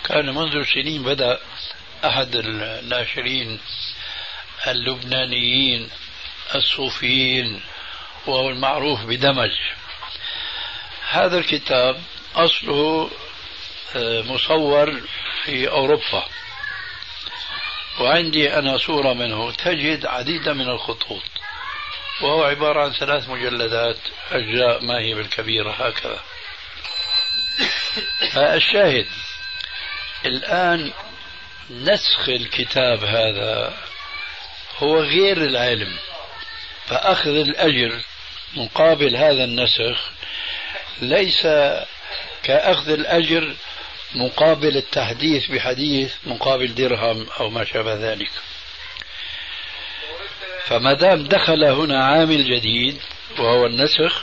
Speaker 2: كان منذ سنين بدأ أحد الناشرين اللبنانيين الصوفيين وهو المعروف بدمج. هذا الكتاب أصله آه، مصور في أوروبا. وعندي أنا صورة منه. تجد عديدا من الخطوط. وهو عبارة عن ثلاث مجلدات. أجزاء ما هي بالكبيرة هكذا. الشاهد. الآن نسخ الكتاب هذا. هو غير العلم فأخذ الأجر مقابل هذا النسخ ليس كأخذ الأجر مقابل التحديث بحديث مقابل درهم أو ما شابه ذلك. فما دام دخل هنا عامل جديد وهو النسخ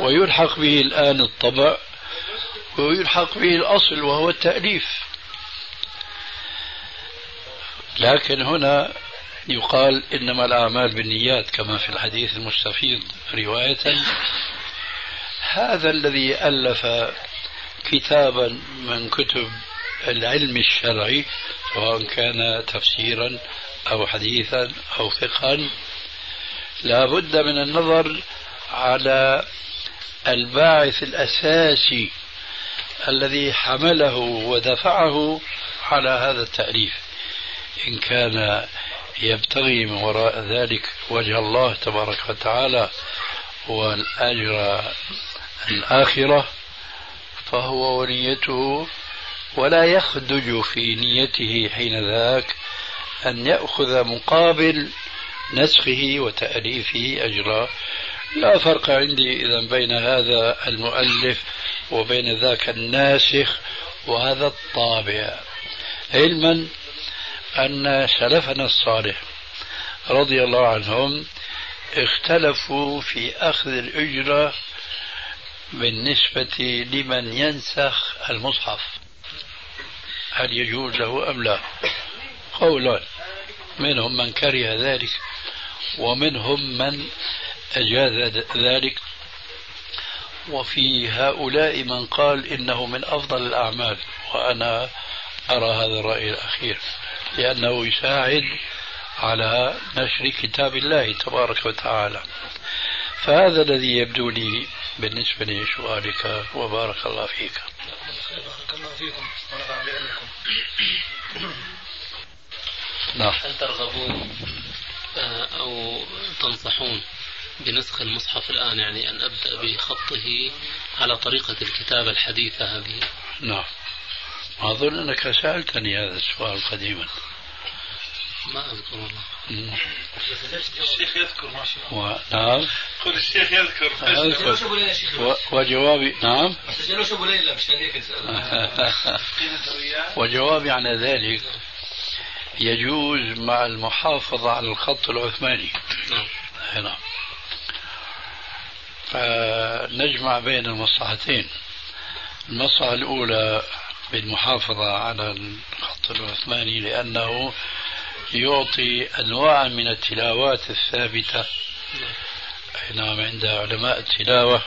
Speaker 2: ويلحق به الآن الطبع ويلحق به الأصل وهو التأليف. لكن هنا يقال إنما الأعمال بالنيات كما في الحديث المستفيض رواية. هذا الذي ألف كتابا من كتب العلم الشرعي سواء كان تفسيرا أو حديثا أو فقها لا بد من النظر على الباعث الأساسي الذي حمله ودفعه على هذا التأليف. إن كان يبتغي من وراء ذلك وجه الله تبارك وتعالى والأجر الآخرة فهو ونيته ولا يخدج في نيته حين ذاك أن يأخذ مقابل نسخه وتأليفه أجرا. لا فرق عندي إذا بين هذا المؤلف وبين ذاك الناسخ وهذا الطابع. علما أن سلفنا الصالح رضي الله عنهم اختلفوا في أخذ الأجرة بالنسبة لمن ينسخ المصحف. هل يجوز له أم لا؟ قولان منهم من كره ذلك ومنهم من أجاز ذلك. وفي هؤلاء من قال إنه من أفضل الأعمال وأنا أرى هذا الرأي الأخير. لأنه يساعد على نشر كتاب الله تبارك وتعالى. فهذا الذي يبدو لي بالنسبة لسؤالك وبارك الله فيك.
Speaker 1: بارك الله فيكم.
Speaker 2: نعم.
Speaker 8: هل ترغبون آه، أو تنصحون بنسخ المصحف الآن يعني أن أبدأ بخطه على طريقة الكتابة الحديثة هذه؟
Speaker 2: نعم. أظن أنك سألتني هذا السؤال قديما.
Speaker 8: ما أذكر والله.
Speaker 3: الشيخ يذكر ما شاء الله.
Speaker 2: و... نعم.
Speaker 3: قل الشيخ يذكر.
Speaker 2: أذكر. وجوابي نعم.
Speaker 1: سجلوش ابو ليلى مش هذيك نسال
Speaker 2: وجوابي على ذلك يجوز مع المحافظة على الخط العثماني.
Speaker 8: نعم.
Speaker 2: نعم. فنجمع بين المصلحتين. المصلحة الأولى بالمحافظة على الخط العثماني لأنه يعطي أنواع من التلاوات الثابتة. نعم عند علماء التلاوة.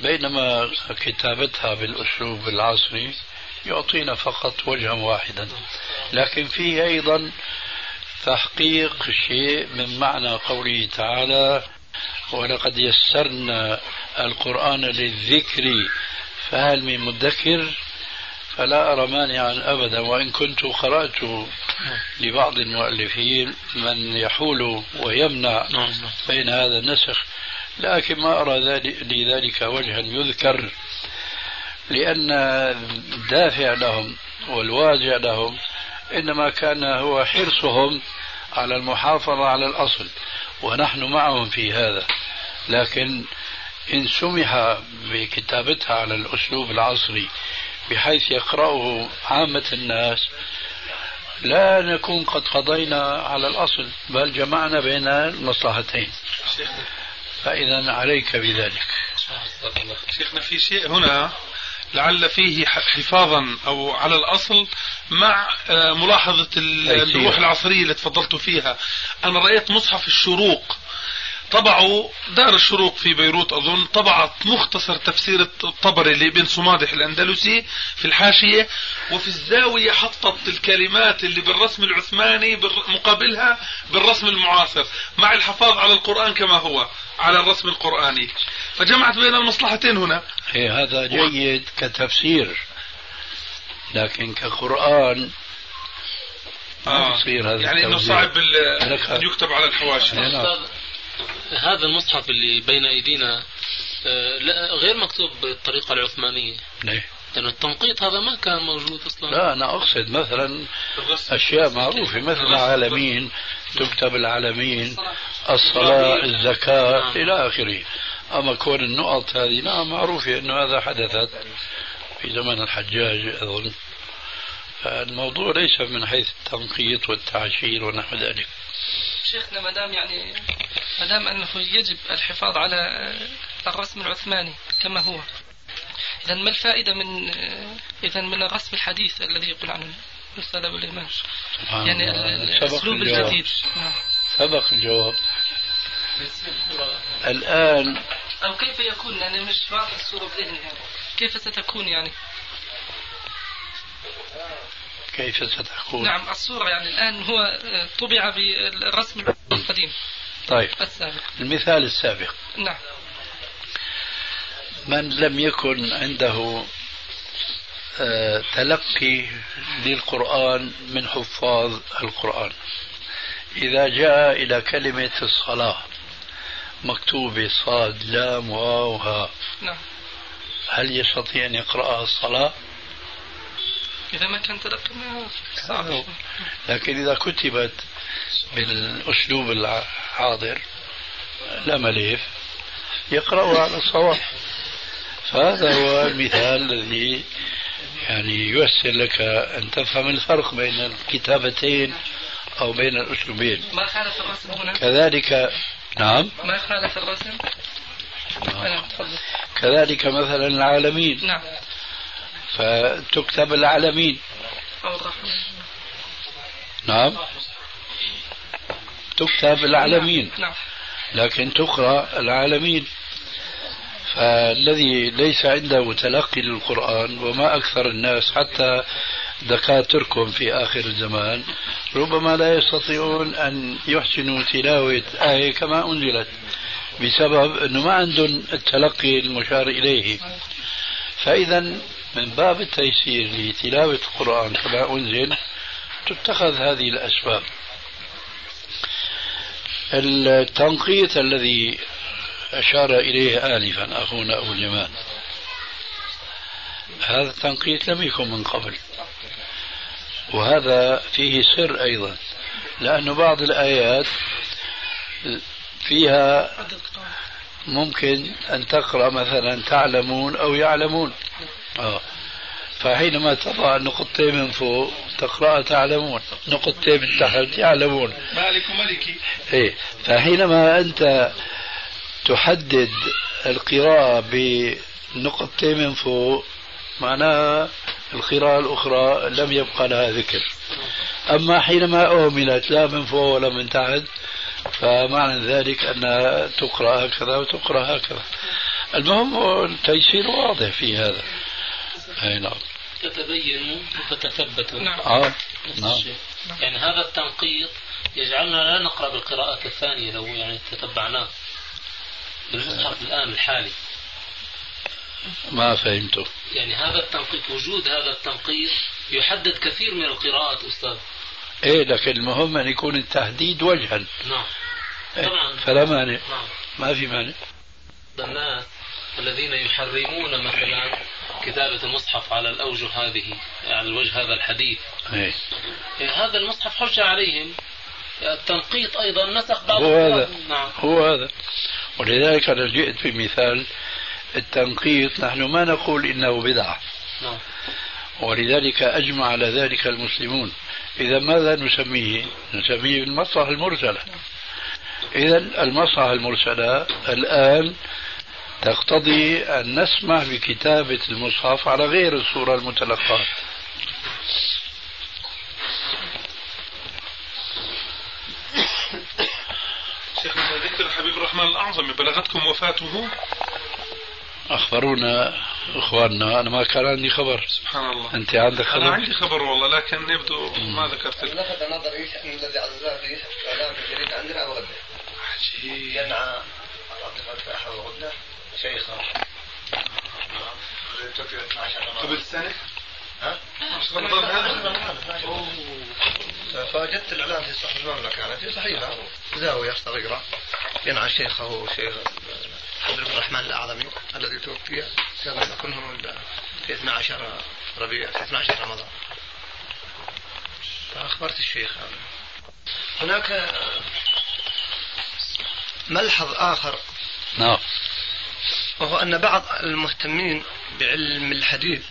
Speaker 2: بينما كتابتها بالأسلوب العصري يعطينا فقط وجها واحدا. لكن فيه أيضا تحقيق شيء من معنى قوله تعالى ولقد يسرنا القرآن للذكر فهل من مدكر؟ فلا أرى مانعا أبدا وإن كنت قرأت لبعض المؤلفين من يحول ويمنع بين هذا النسخ لكن ما أرى ذلك لذلك وجها يذكر لأن الدافع لهم والواجع لهم إنما كان هو حرصهم على المحافظة على الأصل ونحن معهم في هذا. لكن إن سمح بكتابتها على الأسلوب العصري بحيث يقرأه عامة الناس. لا نكون قد قضينا على الأصل بل جمعنا بين المصلحتين. فإذا عليك بذلك.
Speaker 3: شيخنا في شيء هنا لعل فيه حفاظا أو على الأصل مع آه، ملاحظة الروح العصرية اللي تفضلت فيها. أنا رأيت مصحف الشروق طبعوا دار الشروق في بيروت أظن طبعت مختصر تفسير الطبري لابن صمادح الأندلسي في الحاشية وفي الزاوية حطت الكلمات اللي بالرسم العثماني مقابلها بالرسم المعاصر مع الحفاظ على القرآن كما هو على الرسم القرآني فجمعت بين المصلحتين هنا
Speaker 2: هي هذا جيد كتفسير لكن كقرآن
Speaker 3: آه. يصير هذا يعني إنه صعب أن يكتب على الحواشي.
Speaker 8: هذا المصحف اللي بين أيدينا آه، لا غير مكتوب بالطريقة العثمانية.
Speaker 2: ليه؟
Speaker 8: لأن التنقيط هذا ما كان موجود أصلا.
Speaker 2: لا أنا أقصد مثلا أشياء معروفة مثل العالمين تكتب العالمين الصلاة. الزكاة نعم. إلى آخره. أما كون النقط هذه نعم معروفة أنه هذا حدثت في زمن الحجاج أظن. فالموضوع ليس من حيث التنقيط والتعشير ونحو ذلك.
Speaker 6: شيخنا ما دام يعني ما دام أنه يجب الحفاظ على الرسم العثماني كما هو. إذا ما الفائدة من إذا من الرسم الحديث الذي يقول عنه الأستاذ أبو الإيمان؟ يعني الأسلوب الجديد.
Speaker 2: نعم. سبق الجواب. الآن
Speaker 6: أو كيف يكون؟ يعني مش واضح الصورة بذهني يعني. كيف ستكون يعني؟
Speaker 2: كيف ستكون
Speaker 6: نعم الصورة يعني الآن هو آه، طبع بالرسم القديم.
Speaker 2: طيب. السابق. المثال السابق.
Speaker 6: نعم.
Speaker 2: من لم يكن عنده آه، تلقي للقرآن من حفاظ القرآن. إذا جاء إلى كلمة الصلاة مكتوبة صاد لام واو ها.
Speaker 6: نعم.
Speaker 2: هل يستطيع أن يقرأها الصلاة؟
Speaker 6: إذا ما كان تلقي
Speaker 2: صعب لكن إذا كتبت بالأسلوب الحاضر لا مليف يقرأ على الصواب. فهذا هو المثال الذي يعني ييسر لك أن تفهم الفرق بين الكتابتين أو بين الأسلوبين.
Speaker 6: ما خالف الرسم هنا؟
Speaker 2: كذلك نعم.
Speaker 6: ما خالف الرسم؟
Speaker 2: نعم. كذلك مثلا العالمين.
Speaker 6: نعم.
Speaker 2: فتكتب العالمين. نعم. تكتب العالمين.
Speaker 6: نعم
Speaker 2: لكن تقرأ العالمين. فالذي ليس عنده تلقي للقرآن وما أكثر الناس حتى دكاتركم في آخر الزمان ربما لا يستطيعون أن يحسنوا تلاوة آية كما أنزلت بسبب أنه ما عندهم التلقي المشار إليه. فإذا من باب التيسير لتلاوة القرآن كما أنزل تتخذ هذه الأسباب. التنقيط الذي أشار إليه آنفا أخونا أبو اليمان. هذا التنقيط لم يكن من قبل وهذا فيه سر أيضا لأن بعض الآيات فيها ممكن أن تقرأ مثلا تعلمون أو يعلمون. آه. فحينما تضع نقطتين من فوق تقرأ تعلمون. نقطتين من تحت يعلمون.
Speaker 3: مالك ملكي
Speaker 2: إيه. فحينما أنت تحدد القراءة بنقطتين من فوق معناها القراءة الأخرى لم يبقى لها ذكر. أما حينما أهملت لا من فوق ولا من تحت فمعنى ذلك أنها تقرأ هكذا وتقرأ هكذا. المهم التيسير واضح في هذا. أي نعم.
Speaker 8: تتبينوا وتتثبتوا
Speaker 6: نعم.
Speaker 2: آه.
Speaker 8: نفس
Speaker 2: نعم.
Speaker 8: الشيء. يعني هذا التنقيط يجعلنا لا نقرأ بالقراءات الثانية لو يعني تتبعناه. بالمصحف الآن الحالي.
Speaker 2: ما فهمته.
Speaker 8: يعني هذا التنقيط وجود هذا التنقيط يحدد كثير من القراءات أستاذ.
Speaker 2: إيه لكن المهم أن يكون التحديد وجها.
Speaker 8: نعم.
Speaker 2: إيه،
Speaker 8: طبعا.
Speaker 2: فلا مانع.
Speaker 8: نعم.
Speaker 2: ما في مانع.
Speaker 8: الناس الذين يحرمون مثلا كتابة المصحف على الأوجه هذه على الوجه هذا الحديث.
Speaker 2: إيه.
Speaker 8: يعني هذا المصحف حجة عليهم. التنقيط أيضا نسخ بعض
Speaker 2: هو هذا.
Speaker 8: نعم.
Speaker 2: هو هذا. ولذلك أنا جئت بمثال التنقيط. نحن ما نقول إنه بدعة.
Speaker 8: نعم.
Speaker 2: ولذلك أجمع على ذلك المسلمون. إذا ماذا نسميه؟ نسميه المصلحة المرسلة. إذا المصلحة المرسلة الآن تقتضي أن نسمح بكتابة المصحف على غير الصورة المتلقاة.
Speaker 3: شيخنا ذكر حبيب الرحمن الأعظم بلغتكم وفاته؟
Speaker 2: أخبرونا إخواننا أنا ما كان عندي خبر.
Speaker 3: سبحان الله.
Speaker 2: أنت عندك
Speaker 3: أنا
Speaker 2: خبر
Speaker 3: عندي خبر والله لكن يبدو ما ذكرت لك.
Speaker 7: لفت نظري أن الذي عززناه في اعلام في الجريده عندنا أبو غدة.
Speaker 3: عجيب.
Speaker 7: ينعى عاطفه فاحه وغده شيخة.
Speaker 3: قبل سنة
Speaker 7: ها؟
Speaker 3: رمضان هذا
Speaker 7: فوجدت الإعلان في صحف المملكة يعني في صحيفه زاويه صغيره ينعى شيخه شيخ عبد الرحمن الأعظمي الذي توفي كان يكون في 12 ربيع في 12 رمضان. فأخبرت الشيخ هذا. هناك ملحظ آخر.
Speaker 2: نعم.
Speaker 7: وهو أن بعض المهتمين بعلم الحديث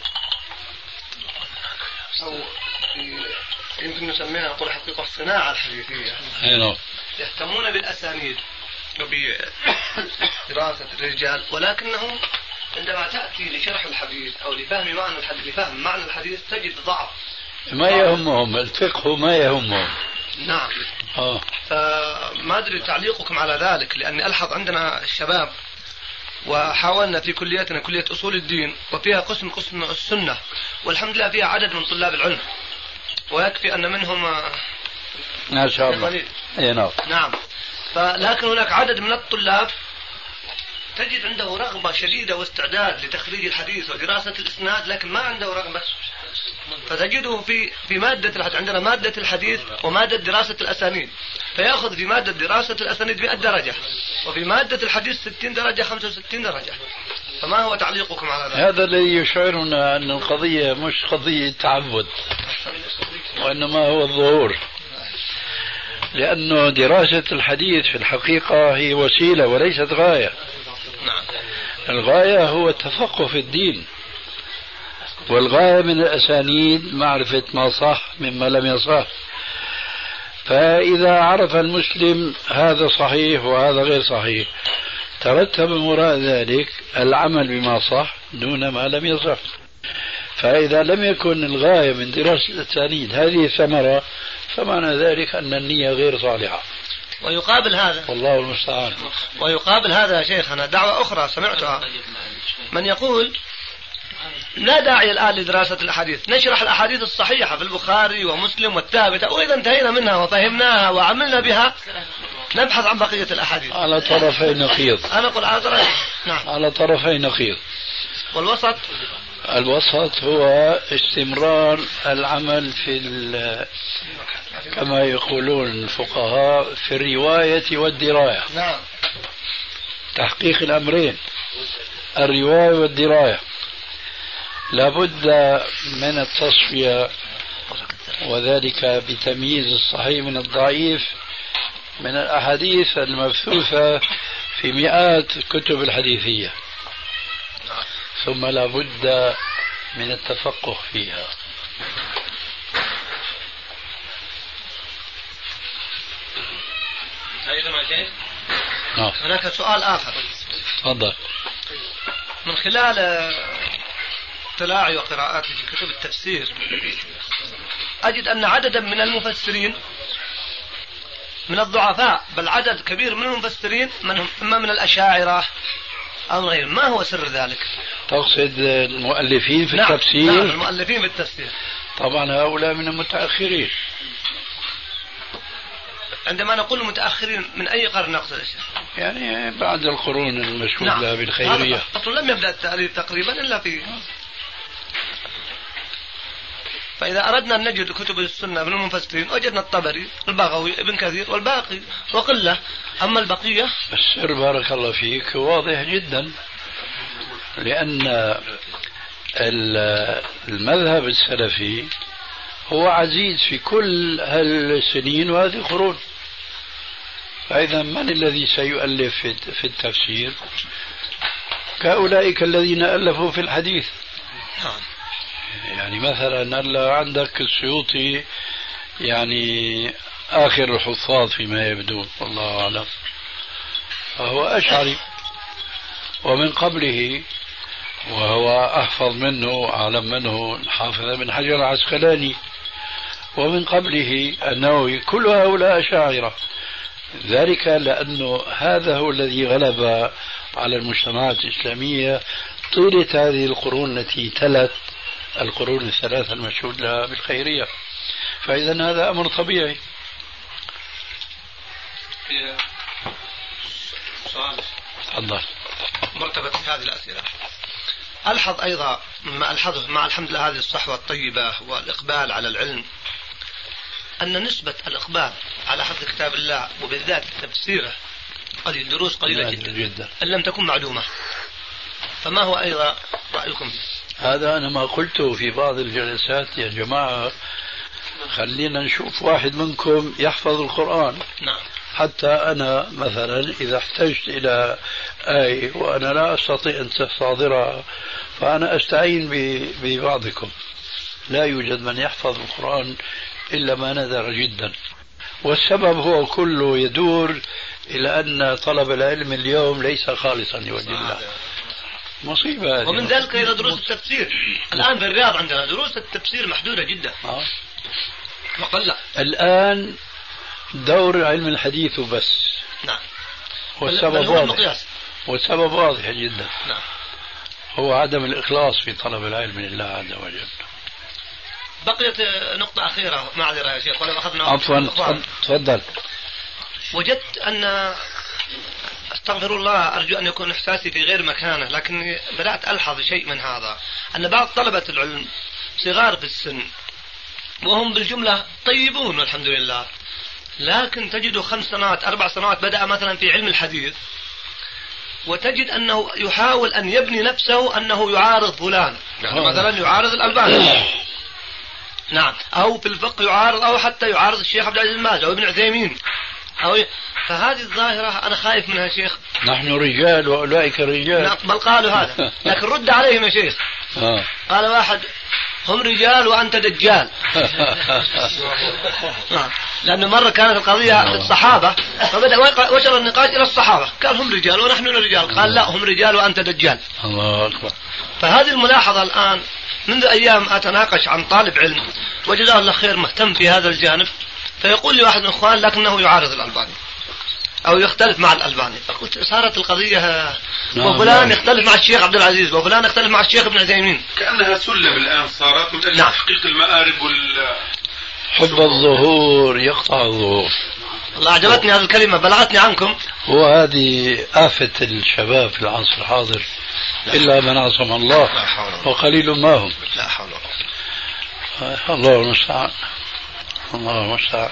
Speaker 7: أو يمكن نسميها نقول حقيقة الصناعة الحديثية
Speaker 2: نعم.
Speaker 7: يهتمون بالأسانيد وبدراسة الرجال ولكنهم عندما تأتي لشرح الحديث أو لفهم معنى الحديث لفهم معنى الحديث تجد ضعف.
Speaker 2: ما يهمهم؟ الفقه ما يهمهم.
Speaker 7: نعم.
Speaker 2: آه.
Speaker 7: فما أدري تعليقكم على ذلك لأني ألحظ عندنا الشباب وحاولنا في كليتنا كلية أصول الدين وفيها قسم قسم السنة والحمد لله فيها عدد من طلاب العلم. ويكفي أن منهم آه،
Speaker 2: ما شاء الله. أي نعم.
Speaker 7: نعم. فلكن هناك عدد من الطلاب تجد عنده رغبة شديدة واستعداد لتخريج الحديث ودراسة الإسناد لكن ما عنده رغبة. فتجده في في مادة الحديث عندنا مادة الحديث ومادة دراسة الأسانيد. فيأخذ في مادة دراسة الأسانيد 100 درجة وفي مادة الحديث 60 درجة 65 درجة. فما هو تعليقكم على ذلك؟
Speaker 2: هذا الذي يشعرنا أن القضية مش قضية تعبد وإنما هو الظهور. لأنه دراسة الحديث في الحقيقة هي وسيلة وليست غاية.
Speaker 7: نعم.
Speaker 2: الغاية هو التفقه في الدين. والغاية من الأسانيد معرفة ما صح مما لم يصح. فإذا عرف المسلم هذا صحيح وهذا غير صحيح ترتب وراء ذلك العمل بما صح دون ما لم يصح. فإذا لم يكن الغاية من دراسة الأسانيد هذه ثمرة فمعنى ذلك أن النية غير صالحة.
Speaker 7: ويقابل هذا.
Speaker 2: والله المستعان.
Speaker 7: ويقابل هذا يا شيخنا دعوة أخرى سمعتها. من يقول لا داعي الآن لدراسة الأحاديث. نشرح الأحاديث الصحيحة في البخاري ومسلم والثابتة وإذا انتهينا منها وفهمناها وعملنا بها نبحث عن بقية الأحاديث.
Speaker 2: على طرفي نقيض.
Speaker 7: أنا أقول على طرف نعم.
Speaker 2: على طرفي نقيض.
Speaker 7: والوسط؟
Speaker 2: الوسط هو استمرار العمل في كما يقولون الفقهاء في الرواية والدراية.
Speaker 7: نعم.
Speaker 2: تحقيق الأمرين الرواية والدراية. لابد من التصفية وذلك بتمييز الصحيح من الضعيف من الأحاديث المبثوثة في مئات كتب الحديثية. ثم لابد من التفقه فيها.
Speaker 7: نعم. هناك سؤال آخر.
Speaker 2: تفضل.
Speaker 7: من خلال اطلاعي وقراءاتي في كتب التفسير أجد أن عددا من المفسرين من الضعفاء بل عدد كبير من المفسرين من هم إما من الأشاعرة أو غيرهم. ما هو سر ذلك؟
Speaker 2: تقصد المؤلفين في
Speaker 7: نعم.
Speaker 2: التفسير.
Speaker 7: نعم المؤلفين في التفسير.
Speaker 2: طبعا هؤلاء من المتأخرين.
Speaker 7: عندما نقول متأخرين من أي قرن نقصد الشيخ؟
Speaker 2: يعني بعد القرون المشهود نعم. بالخيرية
Speaker 7: أصلا لم يبدأ التأليف تقريبا إلا في فإذا أردنا أن نجد كتب السنة من المفسرين وجدنا الطبري البغوي ابن كثير والباقي وقلة أما البقية
Speaker 2: السر بارك الله فيك واضح جدا لأن المذهب السلفي هو عزيز في كل هالسنين وهذه القرون فإذا من الذي سيؤلف في التفسير؟ كأولئك الذين ألفوا في الحديث. نعم. يعني مثلا هلا عندك السيوطي يعني آخر الحفاظ فيما يبدو والله أعلم. فهو أشعري. ومن قبله وهو أحفظ منه أعلم منه الحافظ بن حجر العسقلاني. ومن قبله النووي كل هؤلاء أشاعرة ذلك لأنه هذا هو الذي غلب على المجتمعات الإسلامية. طيلة هذه القرون التي تلت القرون الثلاثة المشهود لها بالخيرية. فإذا هذا أمر طبيعي.
Speaker 7: سؤال تفضل مرتبط هذه الأسئلة. ألحظ أيضا ما ألحظه مع الحمد لله هذه الصحوة الطيبة والإقبال على العلم. أن نسبة الإقبال على حفظ كتاب الله وبالذات تفسيره قليل دروس قليلة جدا, جدا. أن لم تكن معدومة فما هو أيضا رأيكم؟
Speaker 2: هذا أنا ما قلته في بعض الجلسات. يا جماعة خلينا نشوف واحد منكم يحفظ القرآن.
Speaker 7: نعم.
Speaker 2: حتى أنا مثلا إذا احتجت إلى آية وأنا لا أستطيع أن أستحضرها فأنا أستعين ببعضكم. لا يوجد من يحفظ القرآن إلا ما نذر جدا. والسبب هو كله يدور إلى أن طلب العلم اليوم ليس خالصا لوجه الله. مصيبة هذه.
Speaker 7: ومن ذلك إلى دروس التفسير. الآن في الرياض عندنا دروس التفسير محدودة جدا. آه. وقل
Speaker 2: الآن دور علم الحديث وبس
Speaker 7: نعم.
Speaker 2: والسبب واضح. والسبب واضح جدا.
Speaker 7: نعم.
Speaker 2: هو عدم الإخلاص في طلب العلم لله عز وجل.
Speaker 7: بقيت نقطة أخيرة معذرة يا شيخ ولو أخذنا
Speaker 2: عفوا تفضل.
Speaker 7: وجدت أن أستغفر الله أرجو أن يكون إحساسي في غير مكانه لكني بدأت ألحظ شيء من هذا. أن بعض طلبة العلم صغار في السن وهم بالجملة طيبون والحمد لله لكن تجد خمس سنوات أربع سنوات بدأ مثلا في علم الحديث وتجد أنه يحاول أن يبني نفسه أنه يعارض فلان. يعني مثلا يعارض الألباني. نعم. أو في الفقه يعارض أو حتى يعارض الشيخ عبد العزيز الماز أو ابن عثيمين. أو فهذه الظاهرة أنا خايف منها شيخ.
Speaker 2: نحن رجال وأولئك رجال.
Speaker 7: نعم بل قالوا هذا. لكن رد عليهم يا شيخ.
Speaker 2: آه.
Speaker 7: قال واحد هم رجال وأنت دجال. نعم. لأنه مرة كانت القضية الصحابة فبدأ وصل النقاش إلى الصحابة. قال هم رجال ونحن رجال. قال لا هم رجال وأنت دجال.
Speaker 2: الله أكبر.
Speaker 7: فهذه الملاحظة الآن منذ أيام أتناقش عن طالب علم وجزاه الله خير مهتم في هذا الجانب فيقول لي واحد من الإخوان لكنه يعارض الألباني. أو يختلف مع الألباني. فقلت صارت القضية نعم وفلان نعم. يختلف مع الشيخ عبد العزيز وفلان يختلف مع الشيخ ابن عثيمين.
Speaker 3: كأنها سلم الآن صارت من أجل نعم. تحقيق المآرب وال
Speaker 2: حب الظهور يقطع الظهور.
Speaker 7: والله أعجبتني هذه الكلمة بلغتني عنكم.
Speaker 2: هو هذه آفة الشباب في العصر الحاضر إلا من عصم الله
Speaker 7: لا حول ولا
Speaker 2: وقليل ما هم.
Speaker 7: لا حول ولا قوة.
Speaker 2: الله المستعان. الله المستعان.